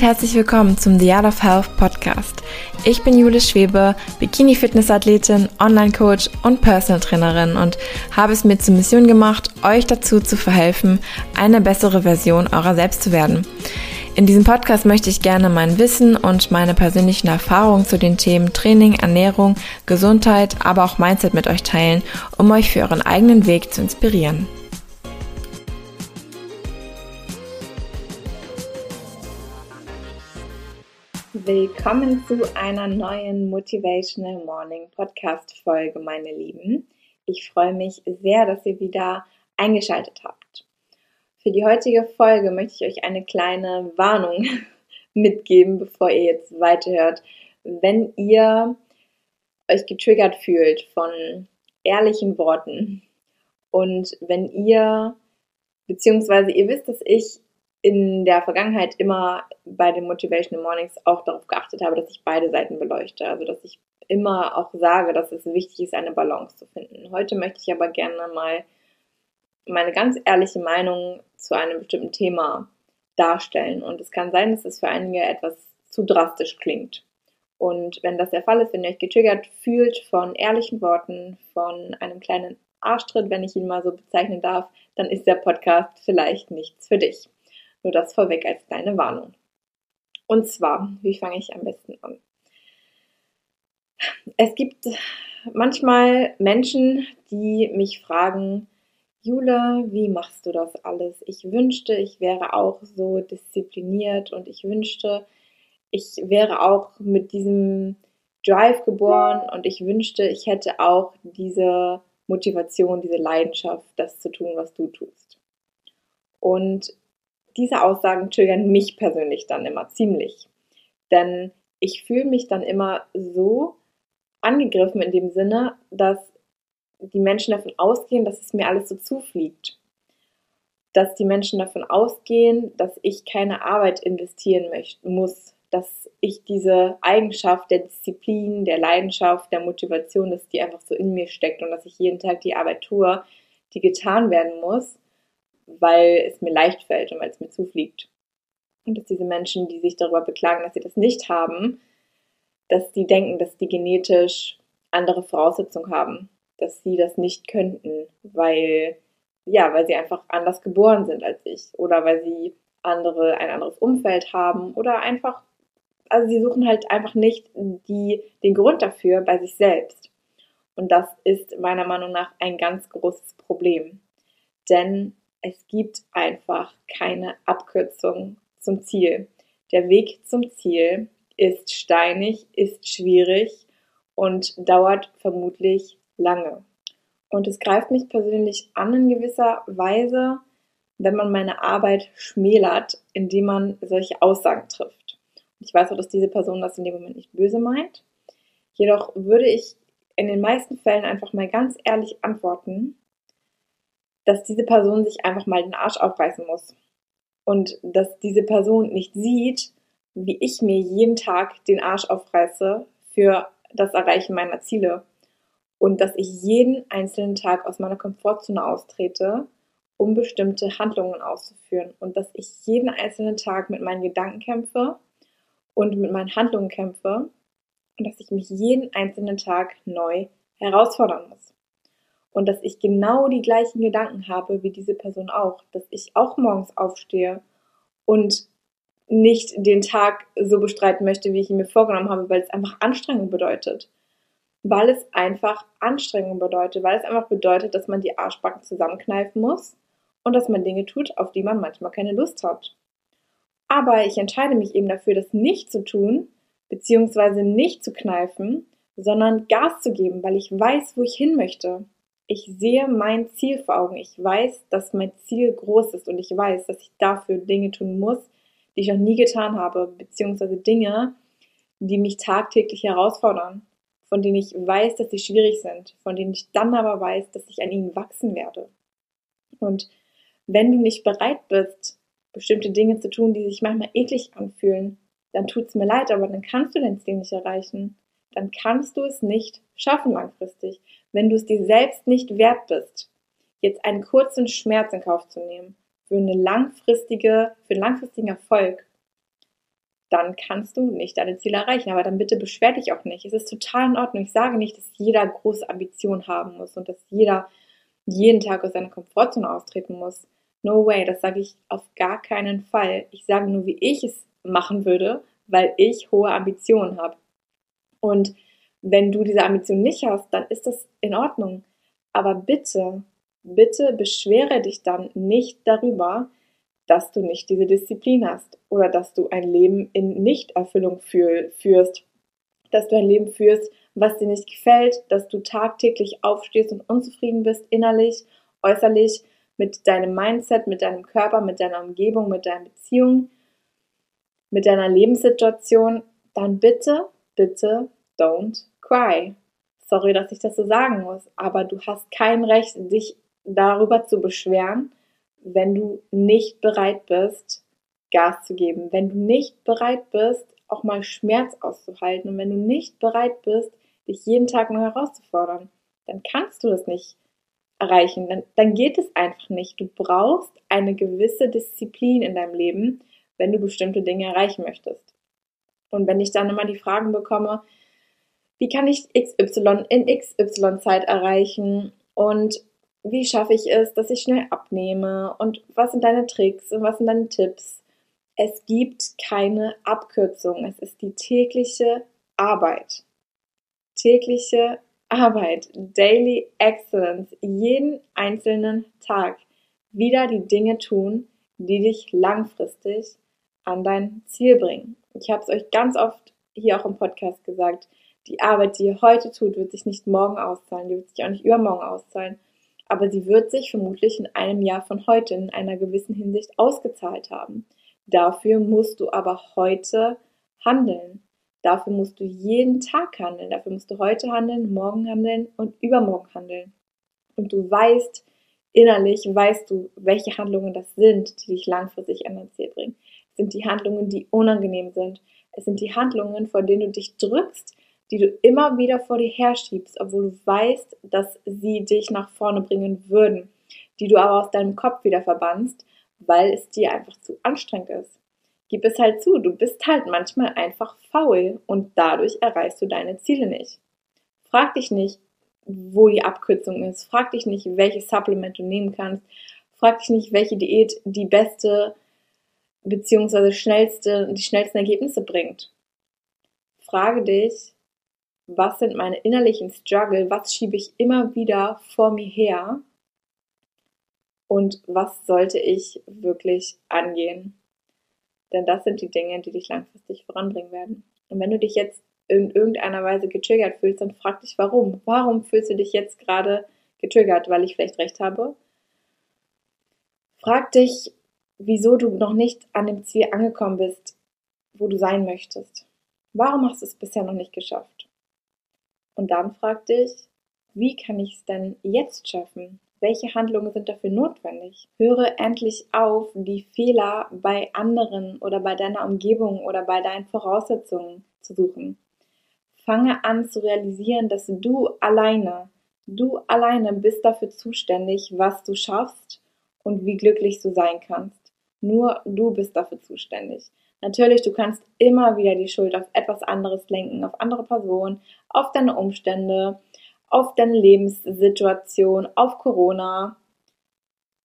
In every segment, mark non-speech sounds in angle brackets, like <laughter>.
und herzlich willkommen zum The Art of Health Podcast. Ich bin Jule Schwebe, Bikini-Fitness-Athletin, Online-Coach und Personal Trainerin und habe es mir zur Mission gemacht, euch dazu zu verhelfen, eine bessere Version eurer selbst zu werden. In diesem Podcast möchte ich gerne mein Wissen und meine persönlichen Erfahrungen zu den Themen Training, Ernährung, Gesundheit, aber auch Mindset mit euch teilen, um euch für euren eigenen Weg zu inspirieren. Willkommen zu einer neuen Motivational Morning Podcast Folge, meine Lieben. Ich freue mich sehr, dass ihr wieder eingeschaltet habt. Für die heutige Folge möchte ich euch eine kleine Warnung <laughs> mitgeben, bevor ihr jetzt weiterhört. Wenn ihr euch getriggert fühlt von ehrlichen Worten und wenn ihr, beziehungsweise ihr wisst, dass ich in der Vergangenheit immer bei den Motivational Mornings auch darauf geachtet habe, dass ich beide Seiten beleuchte. Also dass ich immer auch sage, dass es wichtig ist, eine Balance zu finden. Heute möchte ich aber gerne mal meine ganz ehrliche Meinung zu einem bestimmten Thema darstellen. Und es kann sein, dass es für einige etwas zu drastisch klingt. Und wenn das der Fall ist, wenn ihr euch getriggert fühlt von ehrlichen Worten, von einem kleinen Arschtritt, wenn ich ihn mal so bezeichnen darf, dann ist der Podcast vielleicht nichts für dich. Nur das vorweg als kleine Warnung. Und zwar, wie fange ich am besten an? Es gibt manchmal Menschen, die mich fragen, Jule, wie machst du das alles? Ich wünschte, ich wäre auch so diszipliniert und ich wünschte, ich wäre auch mit diesem Drive geboren und ich wünschte, ich hätte auch diese Motivation, diese Leidenschaft, das zu tun, was du tust. Und diese Aussagen triggern mich persönlich dann immer ziemlich. Denn ich fühle mich dann immer so angegriffen in dem Sinne, dass die Menschen davon ausgehen, dass es mir alles so zufliegt. Dass die Menschen davon ausgehen, dass ich keine Arbeit investieren möchte, muss. Dass ich diese Eigenschaft der Disziplin, der Leidenschaft, der Motivation, dass die einfach so in mir steckt und dass ich jeden Tag die Arbeit tue, die getan werden muss, weil es mir leicht fällt und weil es mir zufliegt. Und dass diese Menschen, die sich darüber beklagen, dass sie das nicht haben, dass die denken, dass die genetisch andere Voraussetzungen haben, dass sie das nicht könnten, weil ja, weil sie einfach anders geboren sind als ich oder weil sie andere ein anderes Umfeld haben oder einfach also sie suchen halt einfach nicht die, den Grund dafür bei sich selbst. Und das ist meiner Meinung nach ein ganz großes Problem. Denn es gibt einfach keine Abkürzung zum Ziel. Der Weg zum Ziel ist steinig, ist schwierig und dauert vermutlich lange. Und es greift mich persönlich an in gewisser Weise, wenn man meine Arbeit schmälert, indem man solche Aussagen trifft. Ich weiß auch, dass diese Person das in dem Moment nicht böse meint. Jedoch würde ich in den meisten Fällen einfach mal ganz ehrlich antworten dass diese Person sich einfach mal den Arsch aufreißen muss. Und dass diese Person nicht sieht, wie ich mir jeden Tag den Arsch aufreiße für das Erreichen meiner Ziele. Und dass ich jeden einzelnen Tag aus meiner Komfortzone austrete, um bestimmte Handlungen auszuführen. Und dass ich jeden einzelnen Tag mit meinen Gedanken kämpfe und mit meinen Handlungen kämpfe. Und dass ich mich jeden einzelnen Tag neu herausfordern muss und dass ich genau die gleichen Gedanken habe wie diese Person auch, dass ich auch morgens aufstehe und nicht den Tag so bestreiten möchte, wie ich ihn mir vorgenommen habe, weil es einfach Anstrengung bedeutet. Weil es einfach Anstrengung bedeutet, weil es einfach bedeutet, dass man die Arschbacken zusammenkneifen muss und dass man Dinge tut, auf die man manchmal keine Lust hat. Aber ich entscheide mich eben dafür, das nicht zu tun, beziehungsweise nicht zu kneifen, sondern Gas zu geben, weil ich weiß, wo ich hin möchte ich sehe mein Ziel vor Augen. Ich weiß, dass mein Ziel groß ist und ich weiß, dass ich dafür Dinge tun muss, die ich noch nie getan habe, beziehungsweise Dinge, die mich tagtäglich herausfordern, von denen ich weiß, dass sie schwierig sind, von denen ich dann aber weiß, dass ich an ihnen wachsen werde. Und wenn du nicht bereit bist, bestimmte Dinge zu tun, die sich manchmal eklig anfühlen, dann tut es mir leid, aber dann kannst du dein Ziel nicht erreichen. Dann kannst du es nicht schaffen langfristig wenn du es dir selbst nicht wert bist, jetzt einen kurzen Schmerz in Kauf zu nehmen, für eine langfristige, für einen langfristigen Erfolg, dann kannst du nicht deine Ziele erreichen. Aber dann bitte beschwer dich auch nicht. Es ist total in Ordnung. Ich sage nicht, dass jeder große Ambitionen haben muss und dass jeder jeden Tag aus seiner Komfortzone austreten muss. No way, das sage ich auf gar keinen Fall. Ich sage nur, wie ich es machen würde, weil ich hohe Ambitionen habe. Und wenn du diese Ambition nicht hast, dann ist das in Ordnung. Aber bitte, bitte beschwere dich dann nicht darüber, dass du nicht diese Disziplin hast oder dass du ein Leben in Nichterfüllung führst, dass du ein Leben führst, was dir nicht gefällt, dass du tagtäglich aufstehst und unzufrieden bist, innerlich, äußerlich, mit deinem Mindset, mit deinem Körper, mit deiner Umgebung, mit deinen Beziehungen, mit deiner Lebenssituation, dann bitte, bitte don't cry. Sorry, dass ich das so sagen muss, aber du hast kein Recht, dich darüber zu beschweren, wenn du nicht bereit bist, Gas zu geben, wenn du nicht bereit bist, auch mal Schmerz auszuhalten und wenn du nicht bereit bist, dich jeden Tag neu herauszufordern, dann kannst du das nicht erreichen. Dann, dann geht es einfach nicht. Du brauchst eine gewisse Disziplin in deinem Leben, wenn du bestimmte Dinge erreichen möchtest. Und wenn ich dann immer die Fragen bekomme, wie kann ich XY in XY Zeit erreichen und wie schaffe ich es, dass ich schnell abnehme und was sind deine Tricks und was sind deine Tipps? Es gibt keine Abkürzung. Es ist die tägliche Arbeit. Tägliche Arbeit. Daily Excellence. Jeden einzelnen Tag wieder die Dinge tun, die dich langfristig an dein Ziel bringen. Ich habe es euch ganz oft hier auch im Podcast gesagt. Die Arbeit, die ihr heute tut, wird sich nicht morgen auszahlen, die wird sich auch nicht übermorgen auszahlen aber sie wird sich vermutlich in einem Jahr von heute in einer gewissen Hinsicht ausgezahlt haben. Dafür musst du aber heute handeln. Dafür musst du jeden Tag handeln. Dafür musst du heute handeln, morgen handeln und übermorgen handeln. Und du weißt, innerlich weißt du, welche Handlungen das sind, die dich langfristig an dein Ziel bringen. Es sind die Handlungen, die unangenehm sind. Es sind die Handlungen, vor denen du dich drückst, die du immer wieder vor dir herschiebst, obwohl du weißt, dass sie dich nach vorne bringen würden, die du aber aus deinem Kopf wieder verbannst, weil es dir einfach zu anstrengend ist. Gib es halt zu, du bist halt manchmal einfach faul und dadurch erreichst du deine Ziele nicht. Frag dich nicht, wo die Abkürzung ist. Frag dich nicht, welches Supplement du nehmen kannst. Frag dich nicht, welche Diät die beste bzw. schnellste, die schnellsten Ergebnisse bringt. Frage dich, was sind meine innerlichen Struggle, was schiebe ich immer wieder vor mir her und was sollte ich wirklich angehen. Denn das sind die Dinge, die dich langfristig voranbringen werden. Und wenn du dich jetzt in irgendeiner Weise getriggert fühlst, dann frag dich warum. Warum fühlst du dich jetzt gerade getriggert? Weil ich vielleicht recht habe? Frag dich, wieso du noch nicht an dem Ziel angekommen bist, wo du sein möchtest. Warum hast du es bisher noch nicht geschafft? Und dann frag dich, wie kann ich es denn jetzt schaffen? Welche Handlungen sind dafür notwendig? Höre endlich auf, die Fehler bei anderen oder bei deiner Umgebung oder bei deinen Voraussetzungen zu suchen. Fange an zu realisieren, dass du alleine, du alleine bist dafür zuständig, was du schaffst und wie glücklich du sein kannst. Nur du bist dafür zuständig. Natürlich, du kannst immer wieder die Schuld auf etwas anderes lenken, auf andere Personen, auf deine Umstände, auf deine Lebenssituation, auf Corona.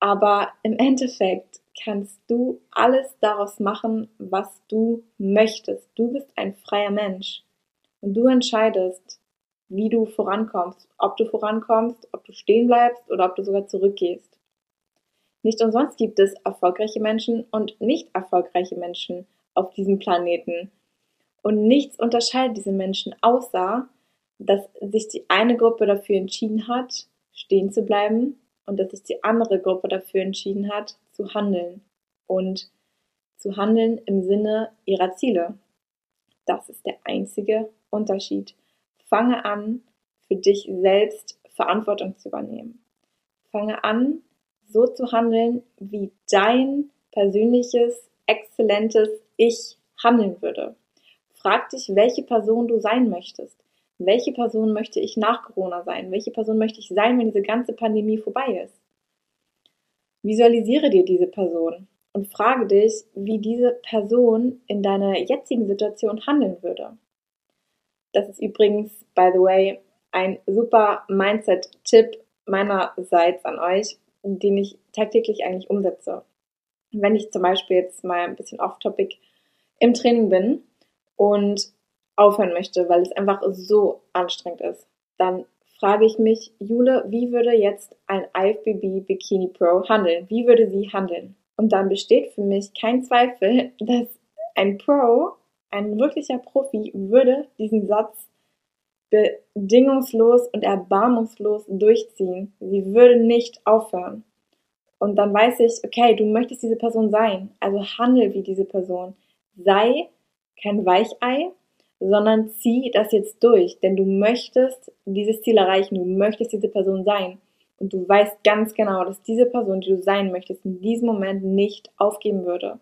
Aber im Endeffekt kannst du alles daraus machen, was du möchtest. Du bist ein freier Mensch und du entscheidest, wie du vorankommst, ob du vorankommst, ob du stehen bleibst oder ob du sogar zurückgehst. Nicht umsonst gibt es erfolgreiche Menschen und nicht erfolgreiche Menschen auf diesem Planeten. Und nichts unterscheidet diese Menschen, außer dass sich die eine Gruppe dafür entschieden hat, stehen zu bleiben und dass sich die andere Gruppe dafür entschieden hat, zu handeln. Und zu handeln im Sinne ihrer Ziele. Das ist der einzige Unterschied. Fange an, für dich selbst Verantwortung zu übernehmen. Fange an, so zu handeln, wie dein persönliches, exzellentes ich handeln würde. Frag dich, welche Person du sein möchtest. Welche Person möchte ich nach Corona sein? Welche Person möchte ich sein, wenn diese ganze Pandemie vorbei ist? Visualisiere dir diese Person und frage dich, wie diese Person in deiner jetzigen Situation handeln würde. Das ist übrigens, by the way, ein super Mindset-Tipp meinerseits an euch, den ich tagtäglich eigentlich umsetze. Wenn ich zum Beispiel jetzt mal ein bisschen off-topic im Training bin und aufhören möchte, weil es einfach so anstrengend ist, dann frage ich mich, Jule, wie würde jetzt ein IFBB Bikini Pro handeln? Wie würde sie handeln? Und dann besteht für mich kein Zweifel, <laughs> dass ein Pro, ein wirklicher Profi, würde diesen Satz bedingungslos und erbarmungslos durchziehen. Sie würde nicht aufhören. Und dann weiß ich, okay, du möchtest diese Person sein, also handel wie diese Person. Sei kein Weichei, sondern zieh das jetzt durch, denn du möchtest dieses Ziel erreichen, du möchtest diese Person sein. Und du weißt ganz genau, dass diese Person, die du sein möchtest, in diesem Moment nicht aufgeben würde.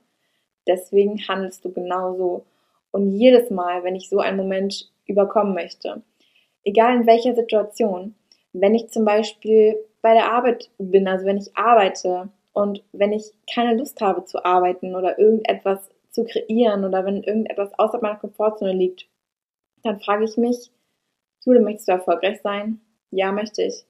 Deswegen handelst du genauso. Und jedes Mal, wenn ich so einen Moment überkommen möchte, egal in welcher Situation, wenn ich zum Beispiel bei der Arbeit bin, also wenn ich arbeite und wenn ich keine Lust habe zu arbeiten oder irgendetwas zu kreieren oder wenn irgendetwas außerhalb meiner Komfortzone liegt, dann frage ich mich, Jule, möchtest du erfolgreich sein? Ja, möchte ich.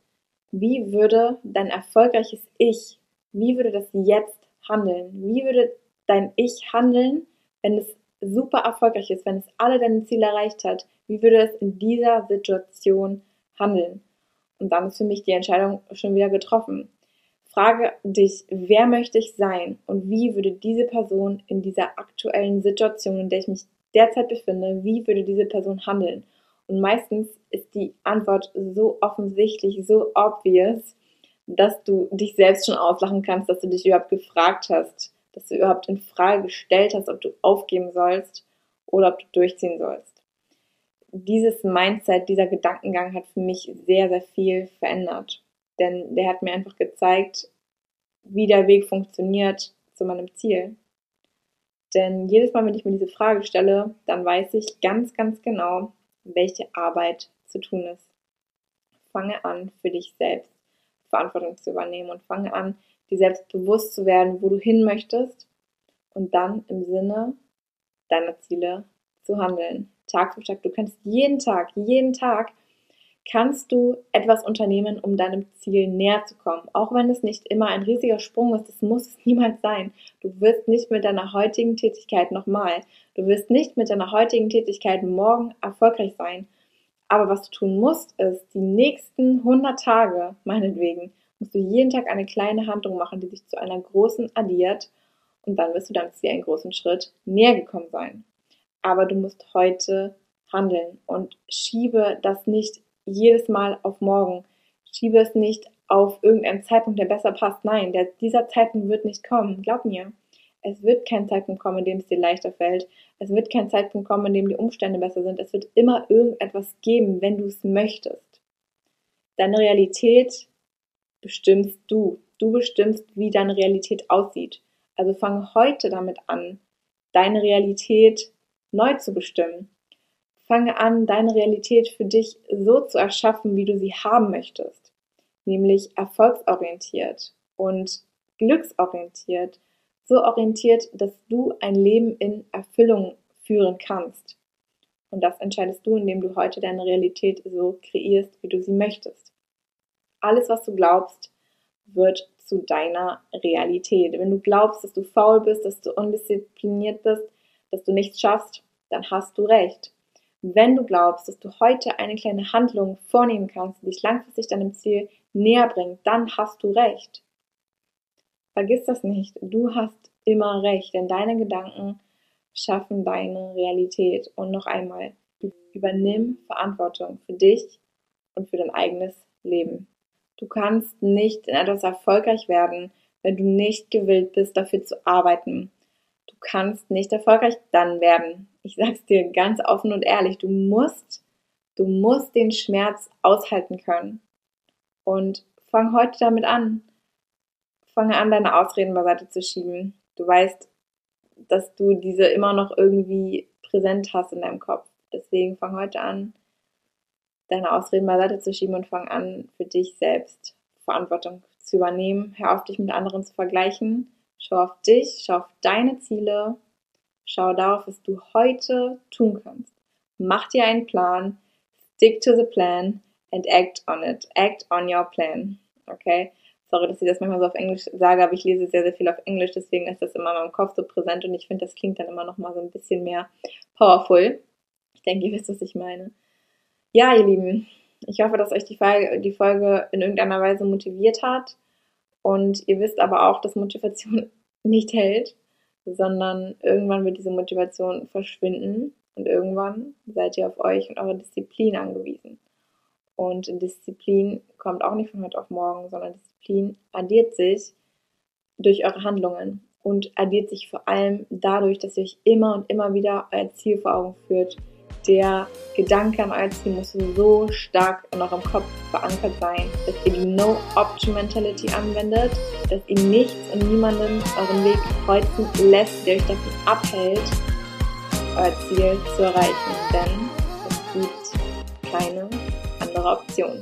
Wie würde dein erfolgreiches Ich, wie würde das jetzt handeln? Wie würde dein Ich handeln, wenn es super erfolgreich ist, wenn es alle deine Ziele erreicht hat? Wie würde es in dieser Situation handeln? Und dann ist für mich die Entscheidung schon wieder getroffen. Frage dich, wer möchte ich sein und wie würde diese Person in dieser aktuellen Situation, in der ich mich derzeit befinde, wie würde diese Person handeln? Und meistens ist die Antwort so offensichtlich, so obvious, dass du dich selbst schon auslachen kannst, dass du dich überhaupt gefragt hast, dass du überhaupt in Frage gestellt hast, ob du aufgeben sollst oder ob du durchziehen sollst. Dieses Mindset, dieser Gedankengang hat für mich sehr, sehr viel verändert. Denn der hat mir einfach gezeigt, wie der Weg funktioniert zu meinem Ziel. Denn jedes Mal, wenn ich mir diese Frage stelle, dann weiß ich ganz, ganz genau, welche Arbeit zu tun ist. Fange an, für dich selbst Verantwortung zu übernehmen und fange an, dir selbst bewusst zu werden, wo du hin möchtest und dann im Sinne deiner Ziele zu handeln. Tag für Tag. Du kannst jeden Tag, jeden Tag kannst du etwas unternehmen, um deinem Ziel näher zu kommen. Auch wenn es nicht immer ein riesiger Sprung ist, das muss es <laughs> niemals sein. Du wirst nicht mit deiner heutigen Tätigkeit nochmal, du wirst nicht mit deiner heutigen Tätigkeit morgen erfolgreich sein. Aber was du tun musst, ist, die nächsten 100 Tage, meinetwegen, musst du jeden Tag eine kleine Handlung machen, die sich zu einer großen addiert und dann wirst du deinem Ziel einen großen Schritt näher gekommen sein. Aber du musst heute handeln und schiebe das nicht jedes Mal auf morgen. Schiebe es nicht auf irgendeinen Zeitpunkt, der besser passt. Nein, der, dieser Zeitpunkt wird nicht kommen. Glaub mir. Es wird kein Zeitpunkt kommen, in dem es dir leichter fällt. Es wird kein Zeitpunkt kommen, in dem die Umstände besser sind. Es wird immer irgendetwas geben, wenn du es möchtest. Deine Realität bestimmst du. Du bestimmst, wie deine Realität aussieht. Also fange heute damit an, deine Realität neu zu bestimmen. Fange an, deine Realität für dich so zu erschaffen, wie du sie haben möchtest, nämlich erfolgsorientiert und glücksorientiert, so orientiert, dass du ein Leben in Erfüllung führen kannst. Und das entscheidest du, indem du heute deine Realität so kreierst, wie du sie möchtest. Alles, was du glaubst, wird zu deiner Realität. Wenn du glaubst, dass du faul bist, dass du undiszipliniert bist, dass du nichts schaffst, dann hast du recht. Wenn du glaubst, dass du heute eine kleine Handlung vornehmen kannst, die dich langfristig deinem Ziel näher bringt, dann hast du recht. Vergiss das nicht, du hast immer recht, denn deine Gedanken schaffen deine Realität. Und noch einmal, übernimm Verantwortung für dich und für dein eigenes Leben. Du kannst nicht in etwas erfolgreich werden, wenn du nicht gewillt bist, dafür zu arbeiten. Du kannst nicht erfolgreich dann werden, ich sag's dir ganz offen und ehrlich, du musst, du musst den Schmerz aushalten können. Und fang heute damit an. Fange an, deine Ausreden beiseite zu schieben. Du weißt, dass du diese immer noch irgendwie präsent hast in deinem Kopf. Deswegen fang heute an, deine Ausreden beiseite zu schieben und fang an, für dich selbst Verantwortung zu übernehmen. Hör auf, dich mit anderen zu vergleichen. Schau auf dich, schau auf deine Ziele, schau darauf, was du heute tun kannst. Mach dir einen Plan, stick to the plan and act on it. Act on your plan. Okay? Sorry, dass ich das manchmal so auf Englisch sage, aber ich lese sehr, sehr viel auf Englisch, deswegen ist das immer in meinem Kopf so präsent und ich finde, das klingt dann immer noch mal so ein bisschen mehr powerful. Ich denke, ihr wisst, was ich meine. Ja, ihr Lieben, ich hoffe, dass euch die Folge, die Folge in irgendeiner Weise motiviert hat. Und ihr wisst aber auch, dass Motivation <laughs> nicht hält, sondern irgendwann wird diese Motivation verschwinden und irgendwann seid ihr auf euch und eure Disziplin angewiesen. Und Disziplin kommt auch nicht von heute auf morgen, sondern Disziplin addiert sich durch eure Handlungen und addiert sich vor allem dadurch, dass ihr euch immer und immer wieder euer Ziel vor Augen führt. Der Gedanke an euer Ziel muss so stark in eurem Kopf verankert sein, dass ihr die No-Option-Mentality anwendet, dass ihr nichts und niemanden euren Weg kreuzen lässt, der euch davon abhält, euer Ziel zu erreichen. Denn es gibt keine andere Option.